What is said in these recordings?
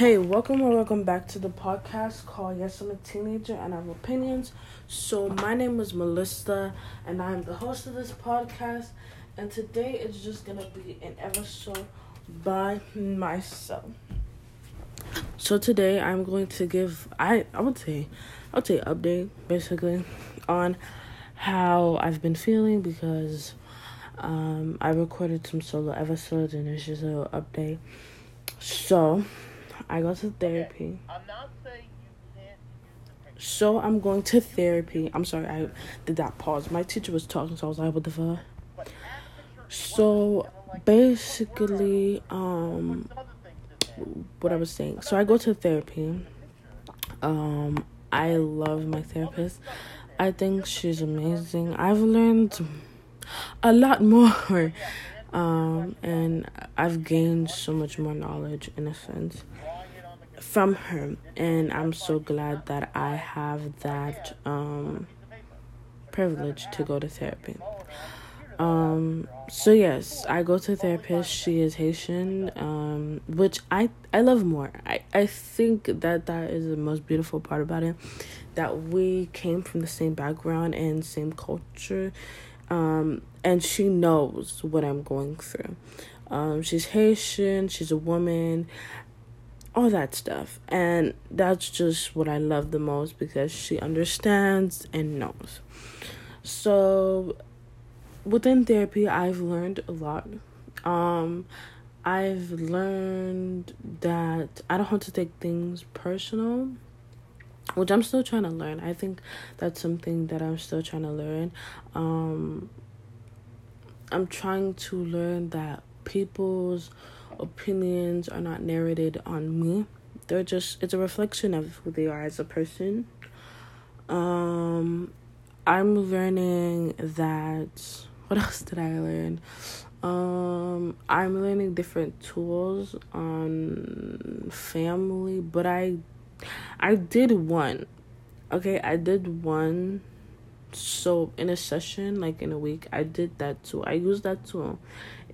Hey, welcome or welcome back to the podcast called Yes, I'm a Teenager and I Have Opinions. So, my name is Melissa and I'm the host of this podcast. And today it's just gonna be an episode by myself. So today I'm going to give I I would say I would say update basically on how I've been feeling because um I recorded some solo episodes and it's just a little update. So I go to therapy. So I'm going to therapy. I'm sorry, I did that pause. My teacher was talking, so I was like, what the fuck? So basically, um what I was saying. So I go to therapy. Um I love my therapist. I think she's amazing. I've learned a lot more. Um and I've gained so much more knowledge in a sense from her and i'm so glad that i have that um privilege to go to therapy. Um so yes i go to a therapist. She is haitian um which i i love more. I i think that that is the most beautiful part about it that we came from the same background and same culture um and she knows what i'm going through. Um she's haitian. She's a woman all that stuff. And that's just what I love the most because she understands and knows. So within therapy, I've learned a lot. Um, I've learned that I don't have to take things personal, which I'm still trying to learn. I think that's something that I'm still trying to learn. Um, I'm trying to learn that people's opinions are not narrated on me. They're just it's a reflection of who they are as a person. Um I'm learning that what else did I learn? Um I'm learning different tools on family, but I I did one. Okay, I did one so in a session like in a week i did that too i used that tool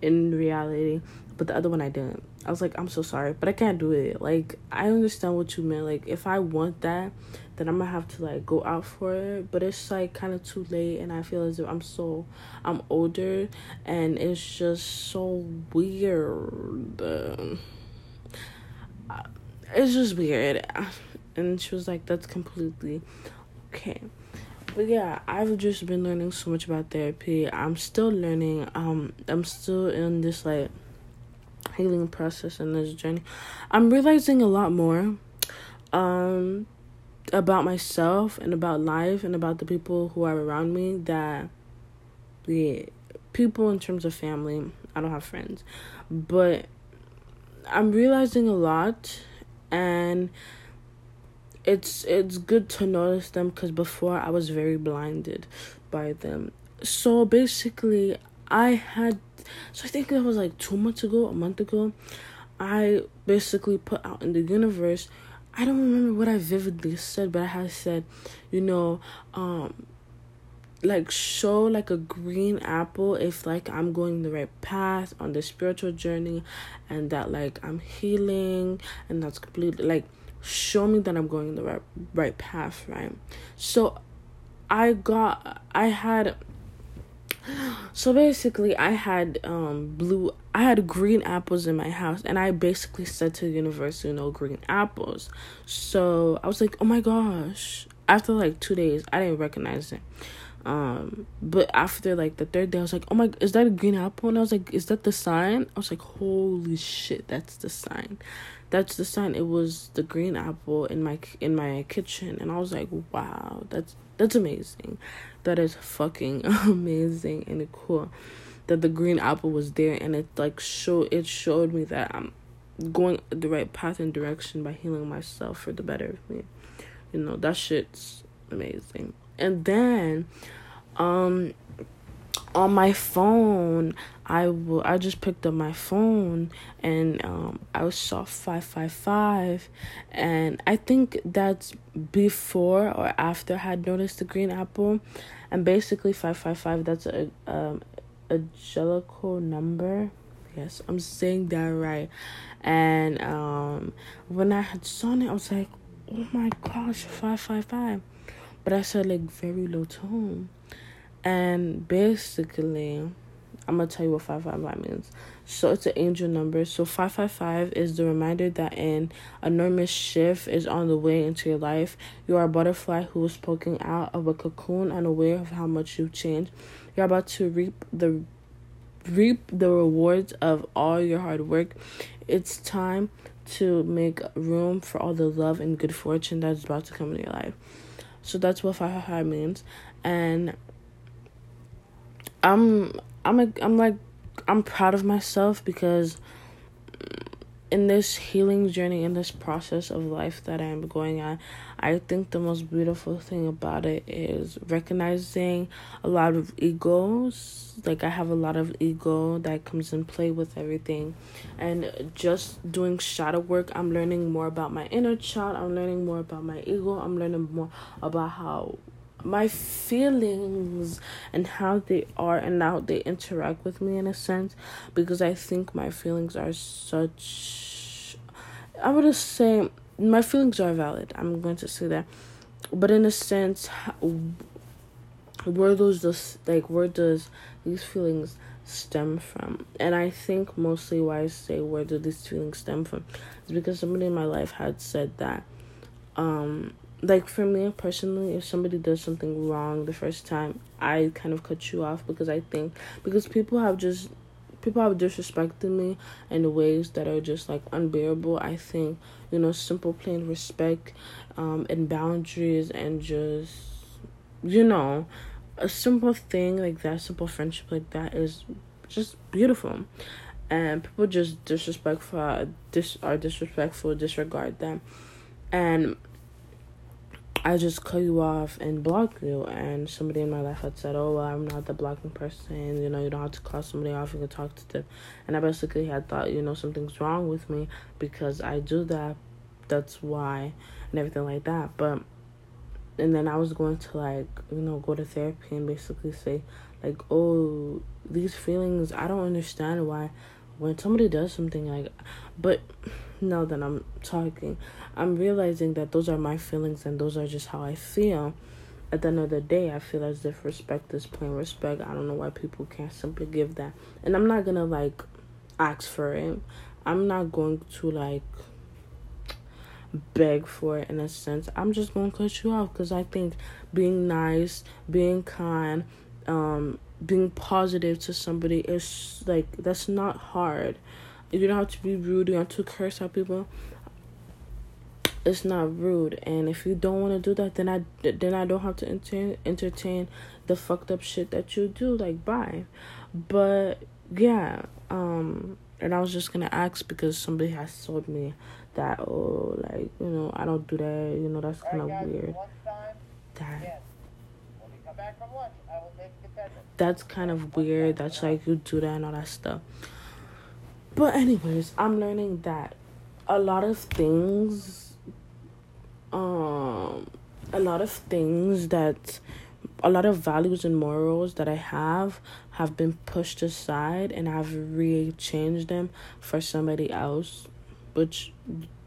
in reality but the other one I didn't. I was like, I'm so sorry, but I can't do it. Like, I understand what you meant. Like, if I want that, then I'm gonna have to like go out for it. But it's like kind of too late, and I feel as if I'm so, I'm older, and it's just so weird. Uh, it's just weird. And she was like, that's completely okay. But yeah, I've just been learning so much about therapy. I'm still learning. Um, I'm still in this like healing process and this journey, I'm realizing a lot more um about myself and about life and about the people who are around me that yeah, people in terms of family, I don't have friends. But I'm realizing a lot and it's it's good to notice them because before I was very blinded by them. So basically, I had so I think that was like two months ago, a month ago. I basically put out in the universe. I don't remember what I vividly said, but I had said, you know, um, like show like a green apple if like I'm going the right path on the spiritual journey and that like I'm healing and that's completely like show me that I'm going the right right path, right? So I got I had so basically, I had um blue, I had green apples in my house, and I basically said to the universe, you know, green apples. So I was like, oh my gosh. After like two days, I didn't recognize it. Um, but after like the third day, I was like, oh my, is that a green apple? And I was like, is that the sign? I was like, holy shit, that's the sign. That's the sign. It was the green apple in my in my kitchen, and I was like, wow, that's that's amazing. That is fucking amazing and cool that the green apple was there and it like show it showed me that I'm going the right path and direction by healing myself for the better of me. You know, that shit's amazing. And then um on my phone I will I just picked up my phone and um I saw 555 and I think that's before or after I had noticed the green apple and basically 555 that's a um a jellicle number Yes, I'm saying that right. And um, when I had sung it, I was like, oh my gosh, 555. But I said like very low tone. And basically, I'm gonna tell you what 555 means. So it's an angel number. So 555 is the reminder that an enormous shift is on the way into your life. You are a butterfly who is poking out of a cocoon, unaware of how much you've changed. You're about to reap the reap the rewards of all your hard work. It's time to make room for all the love and good fortune that's about to come in your life. So that's what 555 means. And I'm I'm a, I'm like I'm proud of myself because in this healing journey in this process of life that I'm going on, I think the most beautiful thing about it is recognizing a lot of egos. Like I have a lot of ego that comes in play with everything. And just doing shadow work, I'm learning more about my inner child. I'm learning more about my ego. I'm learning more about how my feelings and how they are and how they interact with me in a sense because I think my feelings are such I would say my feelings are valid. I'm going to say that. But in a sense where those just like where does these feelings stem from? And I think mostly why I say where do these feelings stem from is because somebody in my life had said that um like for me personally if somebody does something wrong the first time i kind of cut you off because i think because people have just people have disrespected me in ways that are just like unbearable. I think you know simple plain respect um and boundaries and just you know a simple thing like that simple friendship like that is just beautiful. And people just disrespectful dis are disrespectful disregard them. And I just cut you off and block you. And somebody in my life had said, Oh, well, I'm not the blocking person. You know, you don't have to cut somebody off. You can talk to them. And I basically had thought, you know, something's wrong with me because I do that. That's why. And everything like that. But, and then I was going to, like, you know, go to therapy and basically say, like, oh, these feelings, I don't understand why when somebody does something like, but now that I'm talking, I'm realizing that those are my feelings and those are just how I feel. At the end of the day, I feel as if respect is plain respect. I don't know why people can't simply give that. And I'm not gonna like ask for it. I'm not going to like beg for it in a sense. I'm just gonna cut you off because I think being nice, being kind, um, being positive to somebody is like that's not hard. You don't have to be rude. You don't have to curse at people. It's not rude, and if you don't want to do that, then I then I don't have to entertain entertain the fucked up shit that you do. Like bye, but yeah. Um, and I was just gonna ask because somebody has told me that oh like you know I don't do that. You know that's kind of right, weird. That. Yes. That's kind of weird. That's like you do that and all that stuff. But anyways, I'm learning that a lot of things um a lot of things that a lot of values and morals that I have have been pushed aside and I've re changed them for somebody else. Which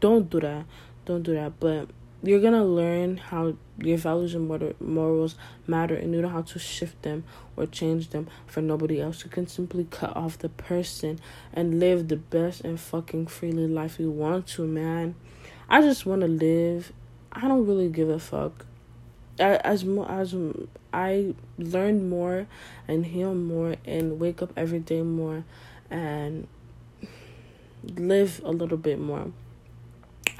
don't do that. Don't do that. But you're gonna learn how your values and morals matter and you know how to shift them or change them for nobody else. You can simply cut off the person and live the best and fucking freely life you want to, man. I just want to live. I don't really give a fuck. As as I learn more and heal more and wake up every day more and live a little bit more.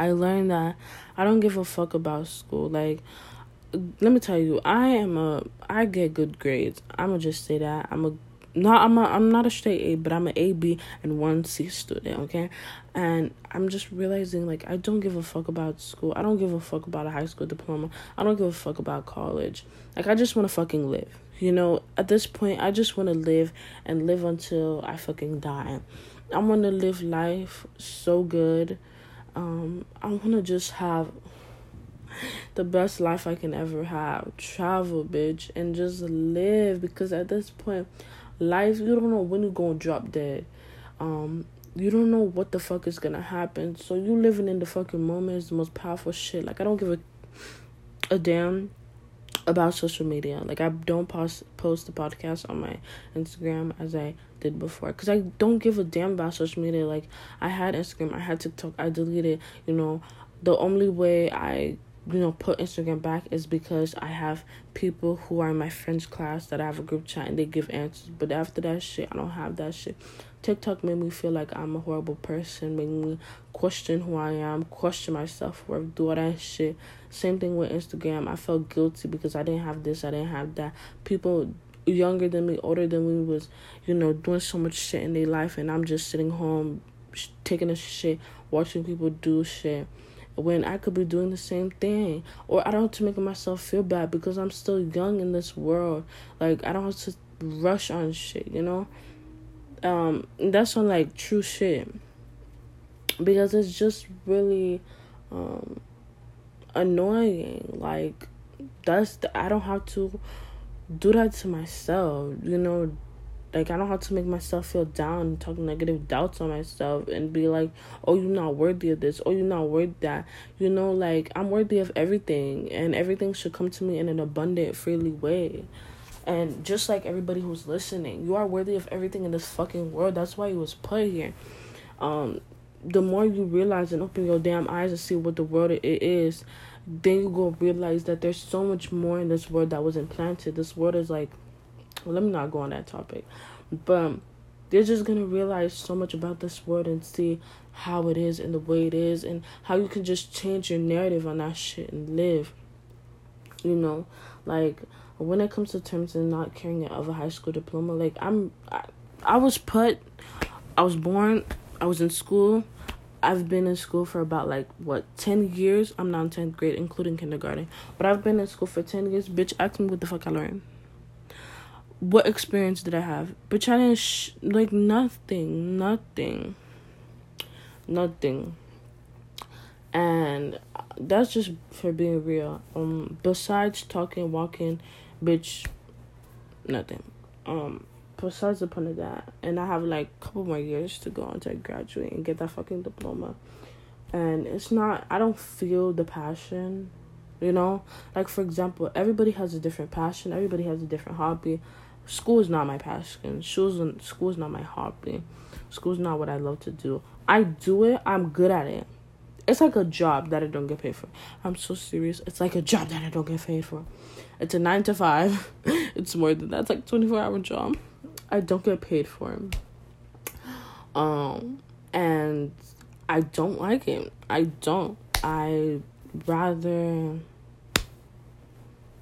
I learned that I don't give a fuck about school. Like, let me tell you, I am a I get good grades. I'ma just say that I'm a not I'm a, I'm not a straight A, but I'm an A B and one C student. Okay, and I'm just realizing like I don't give a fuck about school. I don't give a fuck about a high school diploma. I don't give a fuck about college. Like I just want to fucking live. You know, at this point, I just want to live and live until I fucking die. I want to live life so good um, I want to just have the best life I can ever have. Travel, bitch, and just live because at this point, life, you don't know when you're to drop dead. Um, you don't know what the fuck is gonna happen. So you living in the fucking moment is the most powerful shit. Like I don't give a a damn about social media. Like I don't post post the podcast on my Instagram as I did before cuz I don't give a damn about social media. Like I had Instagram, I had TikTok, I deleted, you know, the only way I you know put Instagram back is because I have people who are in my friends class that I have a group chat and they give answers. But after that shit, I don't have that shit. TikTok made me feel like I'm a horrible person, made me question who I am, question myself, worth, do all that shit. Same thing with Instagram. I felt guilty because I didn't have this, I didn't have that. People younger than me, older than me was, you know, doing so much shit in their life, and I'm just sitting home, taking a shit, watching people do shit when I could be doing the same thing. Or I don't have to make myself feel bad because I'm still young in this world. Like I don't have to rush on shit, you know? um that's on like true shit because it's just really um annoying. Like that's the, i don't have to do that to myself you know? Like i don't have to make myself feel down and talk negative doubts on myself and be like oh you're not worthy of this. Oh you're not worthy that. You know like i'm worthy of everything and everything should come to me in an abundant freely way. And just like everybody who's listening, you are worthy of everything in this fucking world. That's why you was put here. Um, the more you realize and open your damn eyes and see what the world it is, then you go realize that there's so much more in this world that was implanted. This world is like, well, let me not go on that topic, but they're just gonna realize so much about this world and see how it is and the way it is and how you can just change your narrative on that shit and live. You know, like when it comes to terms and not carrying of a high school diploma, like I'm, I, I was put, I was born, I was in school. I've been in school for about like what ten years. I'm not in tenth grade, including kindergarten, but I've been in school for ten years. Bitch, ask me what the fuck I learned. What experience did I have? Bitch, I sh- like nothing, nothing, nothing. And that's just for being real. Um, besides talking, walking, bitch, nothing. Um, besides the point of that, and I have like a couple more years to go until I graduate and get that fucking diploma. And it's not, I don't feel the passion, you know? Like, for example, everybody has a different passion, everybody has a different hobby. School is not my passion, school is not my hobby, school is not what I love to do. I do it, I'm good at it. It's like a job that I don't get paid for. I'm so serious. It's like a job that I don't get paid for. It's a nine to five. it's more than that. It's like twenty four hour job. I don't get paid for. Um, and I don't like it. I don't. I rather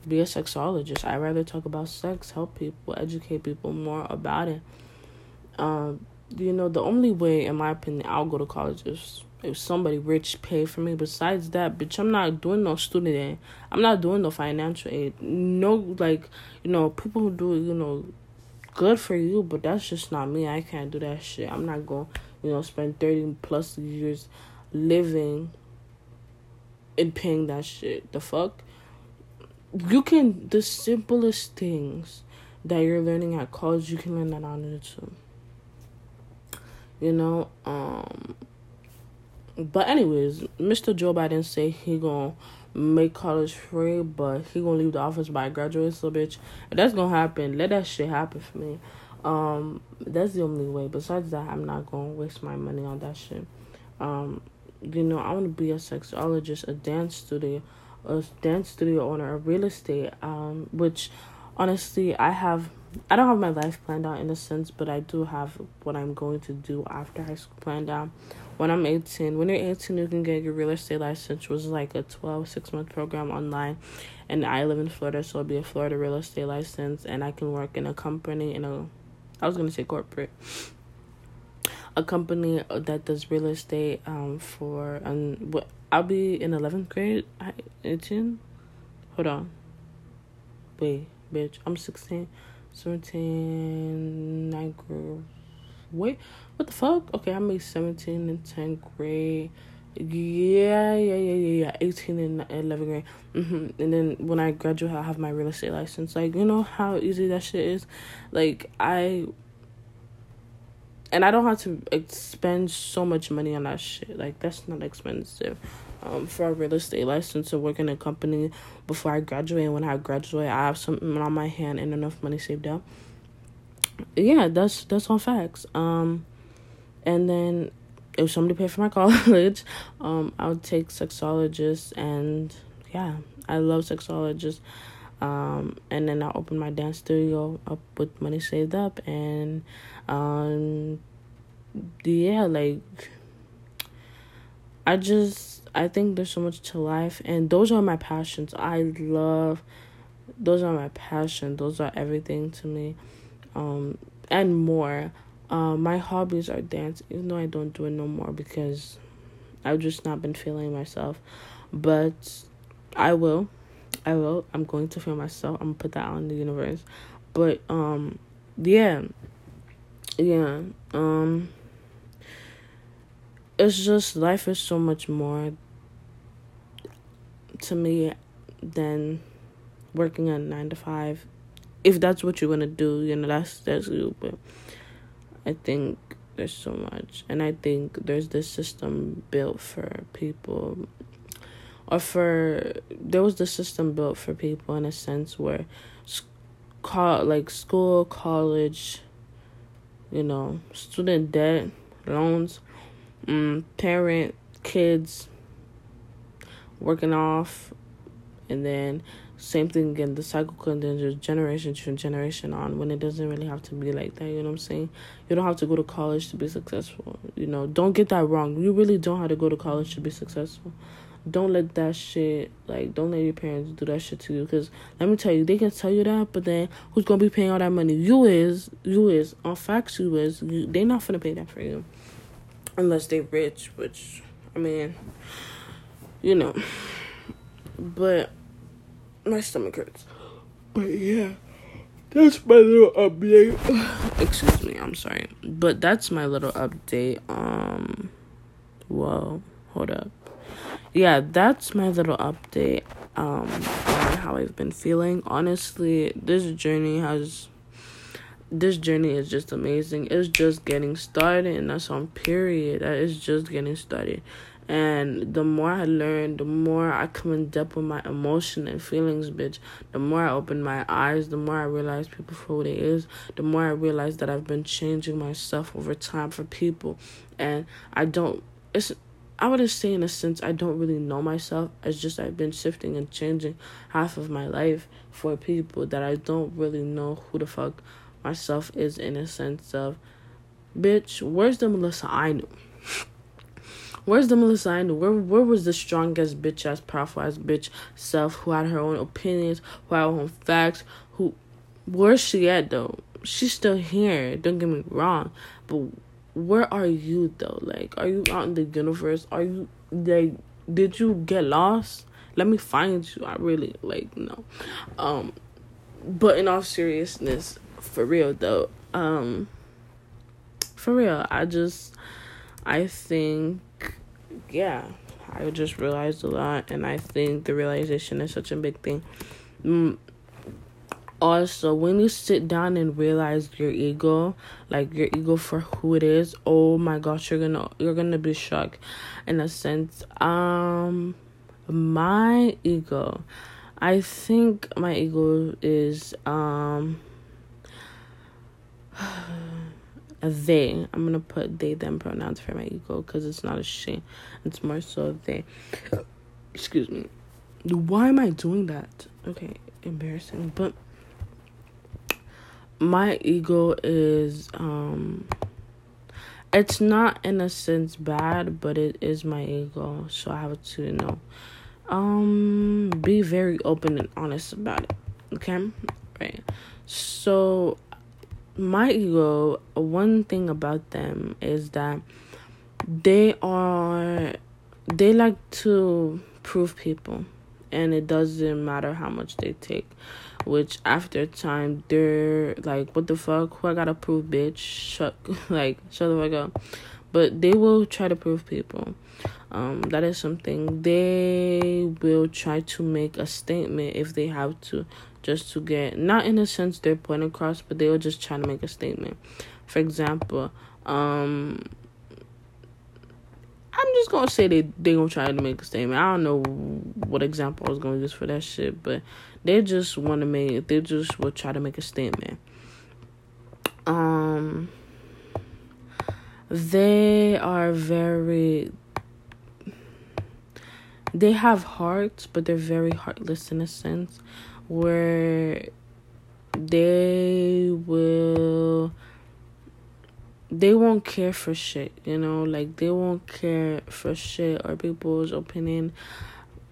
be a sexologist. I rather talk about sex, help people, educate people more about it. Um, you know, the only way, in my opinion, I'll go to college is if somebody rich pay for me. Besides that, bitch, I'm not doing no student aid. I'm not doing no financial aid. No, like, you know, people who do, you know, good for you, but that's just not me. I can't do that shit. I'm not going, you know, spend 30 plus years living and paying that shit. The fuck? You can, the simplest things that you're learning at college, you can learn that on YouTube. You know, um, but anyways, Mr. Joe Biden say he gonna make college free, but he gonna leave the office by graduate. So bitch, if that's gonna happen, let that shit happen for me. Um, that's the only way. Besides that, I'm not gonna waste my money on that shit. Um, you know, I wanna be a sexologist, a dance studio, a dance studio owner, a real estate. Um, which honestly, I have. I don't have my life planned out in a sense, but I do have what I'm going to do after high school planned out when I'm 18. When you're 18, you can get your real estate license, which was like a 12, six month program online. And I live in Florida, so it'll be a Florida real estate license. And I can work in a company, in a, I was going to say corporate, a company that does real estate um, for, um, what, I'll be in 11th grade, I 18. Hold on. Wait, bitch, I'm 16, 17, 9 girls wait, what the fuck? Okay, I made 17 in 10th grade. Yeah, yeah, yeah, yeah, yeah. 18 and 11th grade. Mm-hmm. And then when I graduate, I'll have my real estate license. Like, you know how easy that shit is? Like, I. and I don't have to spend so much money on that shit. Like that's not expensive. Um, for a real estate license to work in a company before I graduate, and when I graduate, I have something on my hand and enough money saved up. Yeah, that's that's all facts. Um, and then if somebody paid for my college, um, I would take sexologist, and yeah, I love sexologist. Um, and then I opened my dance studio up with money saved up, and um, yeah, like I just I think there's so much to life, and those are my passions. I love those are my passion. Those are everything to me, um, and more. Uh, my hobbies are dance, even though I don't do it no more because I've just not been feeling myself. But I will I will. I'm going to feel myself. I'm gonna put that out in the universe. But um yeah. Yeah. Um it's just life is so much more to me than working a nine to five. If that's what you're gonna do, you know, that's that's you. But I think there's so much. And I think there's this system built for people or for there was the system built for people in a sense where call like school college you know student debt loans um, parent kids working off and then same thing again the cycle continues generation to generation on when it doesn't really have to be like that you know what i'm saying? You don't have to go to college to be successful you know? Don't get that wrong. You really don't have to go to college to be successful. Don't let that shit like don't let your parents do that shit to you because let me tell you they can tell you that but then who's gonna be paying all that money? You is you is. On facts you is. You, they not gonna pay that for you. Unless they rich which i mean you know. But my stomach hurts but yeah that's my little update excuse me i'm sorry but that's my little update um whoa hold up yeah, that's my little update um, on how I've been feeling. Honestly, this journey has this journey is just amazing. It's just getting started, and that's on period. That is just getting started. And the more I learn, the more I come in depth with my emotion and feelings, bitch. The more I open my eyes, the more I realize people for who they is. The more I realize that I've been changing myself over time for people, and I don't. It's I wouldn't say in a sense I don't really know myself. It's just I've been shifting and changing half of my life for people that I don't really know who the fuck myself is in a sense of bitch, where's the Melissa I knew? Where's the Melissa I knew? Where where was the strongest bitch ass powerful ass bitch self who had her own opinions, who had her own facts, who where's she at though? She's still here, don't get me wrong. But where are you though? Like, are you out in the universe? Are you like, did you get lost? Let me find you. I really like no. Um, but in all seriousness, for real though, um, for real, I just, I think, yeah, I just realized a lot, and I think the realization is such a big thing. Mm, also when you sit down and realize your ego like your ego for who it is oh my gosh you're gonna you're gonna be shocked in a sense um my ego i think my ego is um they. I'm gonna put they them pronouns for my ego because it's not a she it's more so they. Excuse me. Why am i doing that? Okay embarrassing. But my ego is um it's not in a sense bad but it is my ego so i have to you know. Um be very open and honest about it okay? Right. So my ego one thing about them is that they are they like to prove people. And it doesn't matter how much they take which after time they're like what the fuck? Who i gotta prove bitch? Shut like shut the fuck up but they will try to prove people um that is something they will try to make a statement if they have to just to get not in a sense their point across but they will just try to make a statement for example Um, I'm just gonna say they they gonna try to make a statement. I don't know what example I was gonna use for that shit, but they just want to make they just will try to make a statement. Um, they are very they have hearts, but they're very heartless in a sense where they will they won't care for shit, you know, like they won't care for shit or people's opinion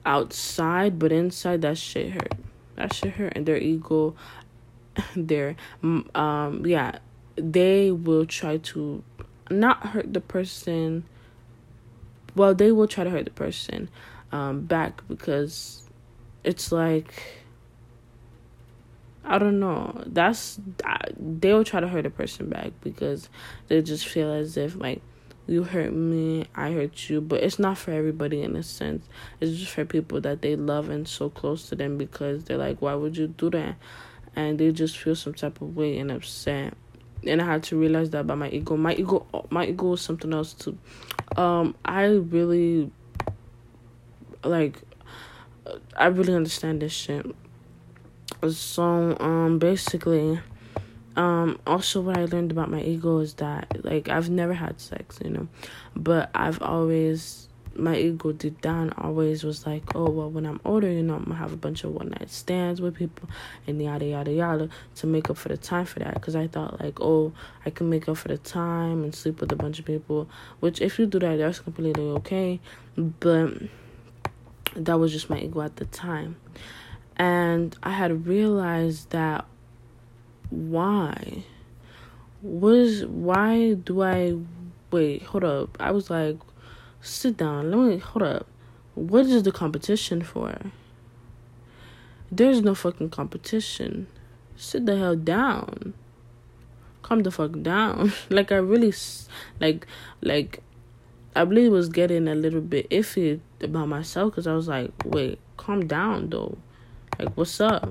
outside, but inside that shit hurt. That shit hurt, and their ego, their um, yeah, they will try to not hurt the person. Well, they will try to hurt the person, um, back because it's like I don't know. That's they'll try to hurt a person back because they just feel as if like you hurt me, I hurt you, but it's not for everybody in a sense. It's just for people that they love and so close to them because they're like, why would you do that? And they just feel some type of way and upset. And I had to realize that about my ego. My ego, my ego is something else too. Um, I really like. I really understand this shit so um basically um also what i learned about my ego is that like i've never had sex you know but i've always my ego deep down always was like oh well when i'm older you know i'm gonna have a bunch of one night stands with people and yada yada yada to make up for the time for that. Because i thought like oh i can make up for the time and sleep with a bunch of people which if you do that that's completely okay. But that was just my ego at the time. And I had realized that why was why do I wait, hold up. I was like, sit down, let me hold up. What is the competition for? There's no fucking competition. Sit the hell down. Calm the fuck down. like I really like like I believe was getting a little bit iffy about myself because I was like, wait, calm down though. Like, what's up?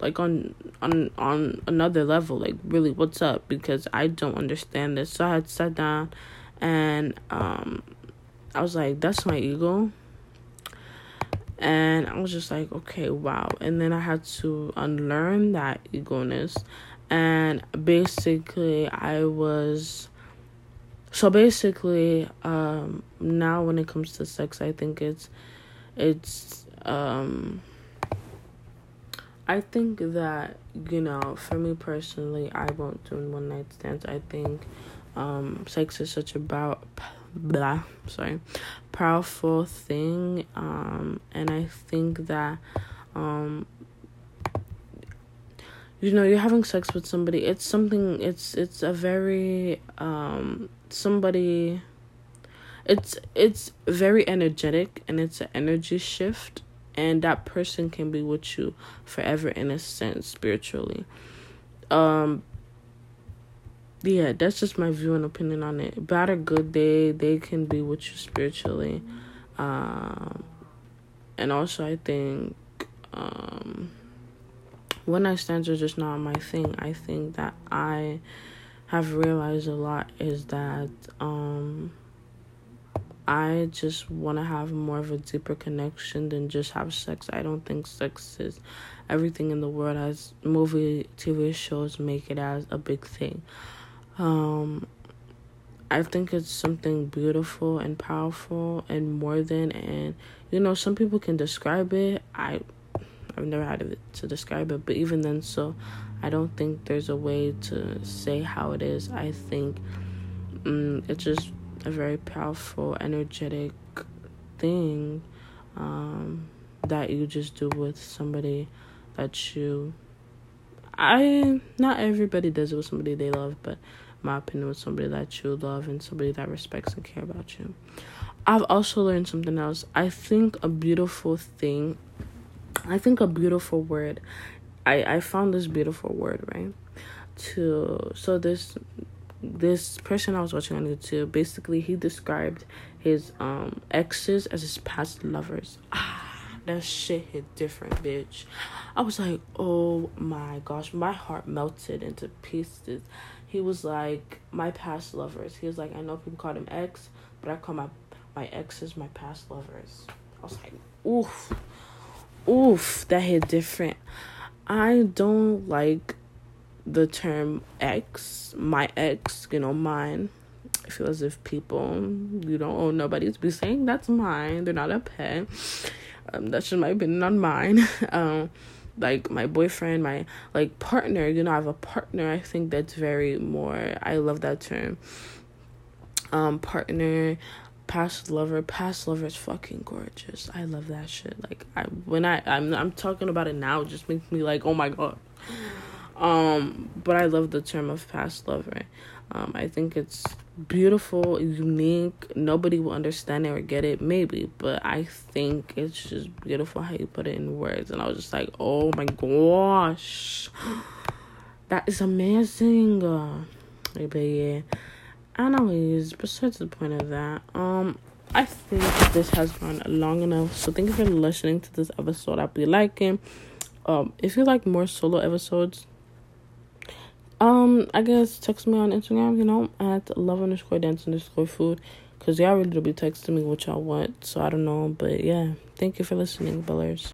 Like on on on another level, like really, what's up? Because I don't understand this. So I had sat down, and um, I was like, that's my ego. And I was just like, okay, wow. And then I had to unlearn that egoness. And basically, I was. So basically, um, now when it comes to sex, I think it's, it's, um, I think that you know, for me personally, I won't do one night stands. I think um, sex is such a bow, blah, sorry, powerful thing, um, and I think that um, you know, you're having sex with somebody. It's something. It's it's a very um somebody. It's it's very energetic and it's an energy shift and that person can be with you forever in a sense spiritually um yeah that's just my view and opinion on it bad or good day they can be with you spiritually um and also i think um one night stands are just not my thing i think that i have realized a lot is that um I just want to have more of a deeper connection than just have sex. I don't think sex is everything in the world as movie TV shows make it as a big thing. Um I think it's something beautiful and powerful and more than and you know some people can describe it. I I've never had it to describe it, but even then so I don't think there's a way to say how it is. I think um, it's just a very powerful, energetic thing um, that you just do with somebody that you. I not everybody does it with somebody they love, but my opinion with somebody that you love and somebody that respects and care about you. I've also learned something else. I think a beautiful thing. I think a beautiful word. I I found this beautiful word right. To so this this person I was watching on YouTube, basically he described his um exes as his past lovers. Ah, that shit hit different, bitch. I was like, oh my gosh, my heart melted into pieces. He was like my past lovers. He was like, I know people call them ex, but I call my my exes my past lovers. I was like, oof, oof, that hit different. I don't like the term ex, my ex, you know, mine. I feel as if people, you don't own nobody to be saying that's mine. They're not a pet. Um, that's just my opinion on mine. um, like my boyfriend, my like partner, you know, I have a partner. I think that's very more I love that term. Um partner, past lover, past lover is fucking gorgeous. I love that shit. Like I when I I'm I'm talking about it now, it just makes me like, "Oh my god." Um but I love the term of past lover. Um I think it's beautiful, unique. Nobody will understand it or get it, maybe, but I think it's just beautiful how you put it in words. And I was just like, oh my gosh, that is amazing. But yeah, anyways, besides the point of that, um, I think this has gone long enough. So thank you for listening to this episode. I'll be liking. Um, if you like more solo episodes, um, I guess text me on Instagram, you know, at love underscore dance underscore food. Cause y'all really do be texting me what y'all want. So I don't know. But yeah. Thank you for listening, Bellers.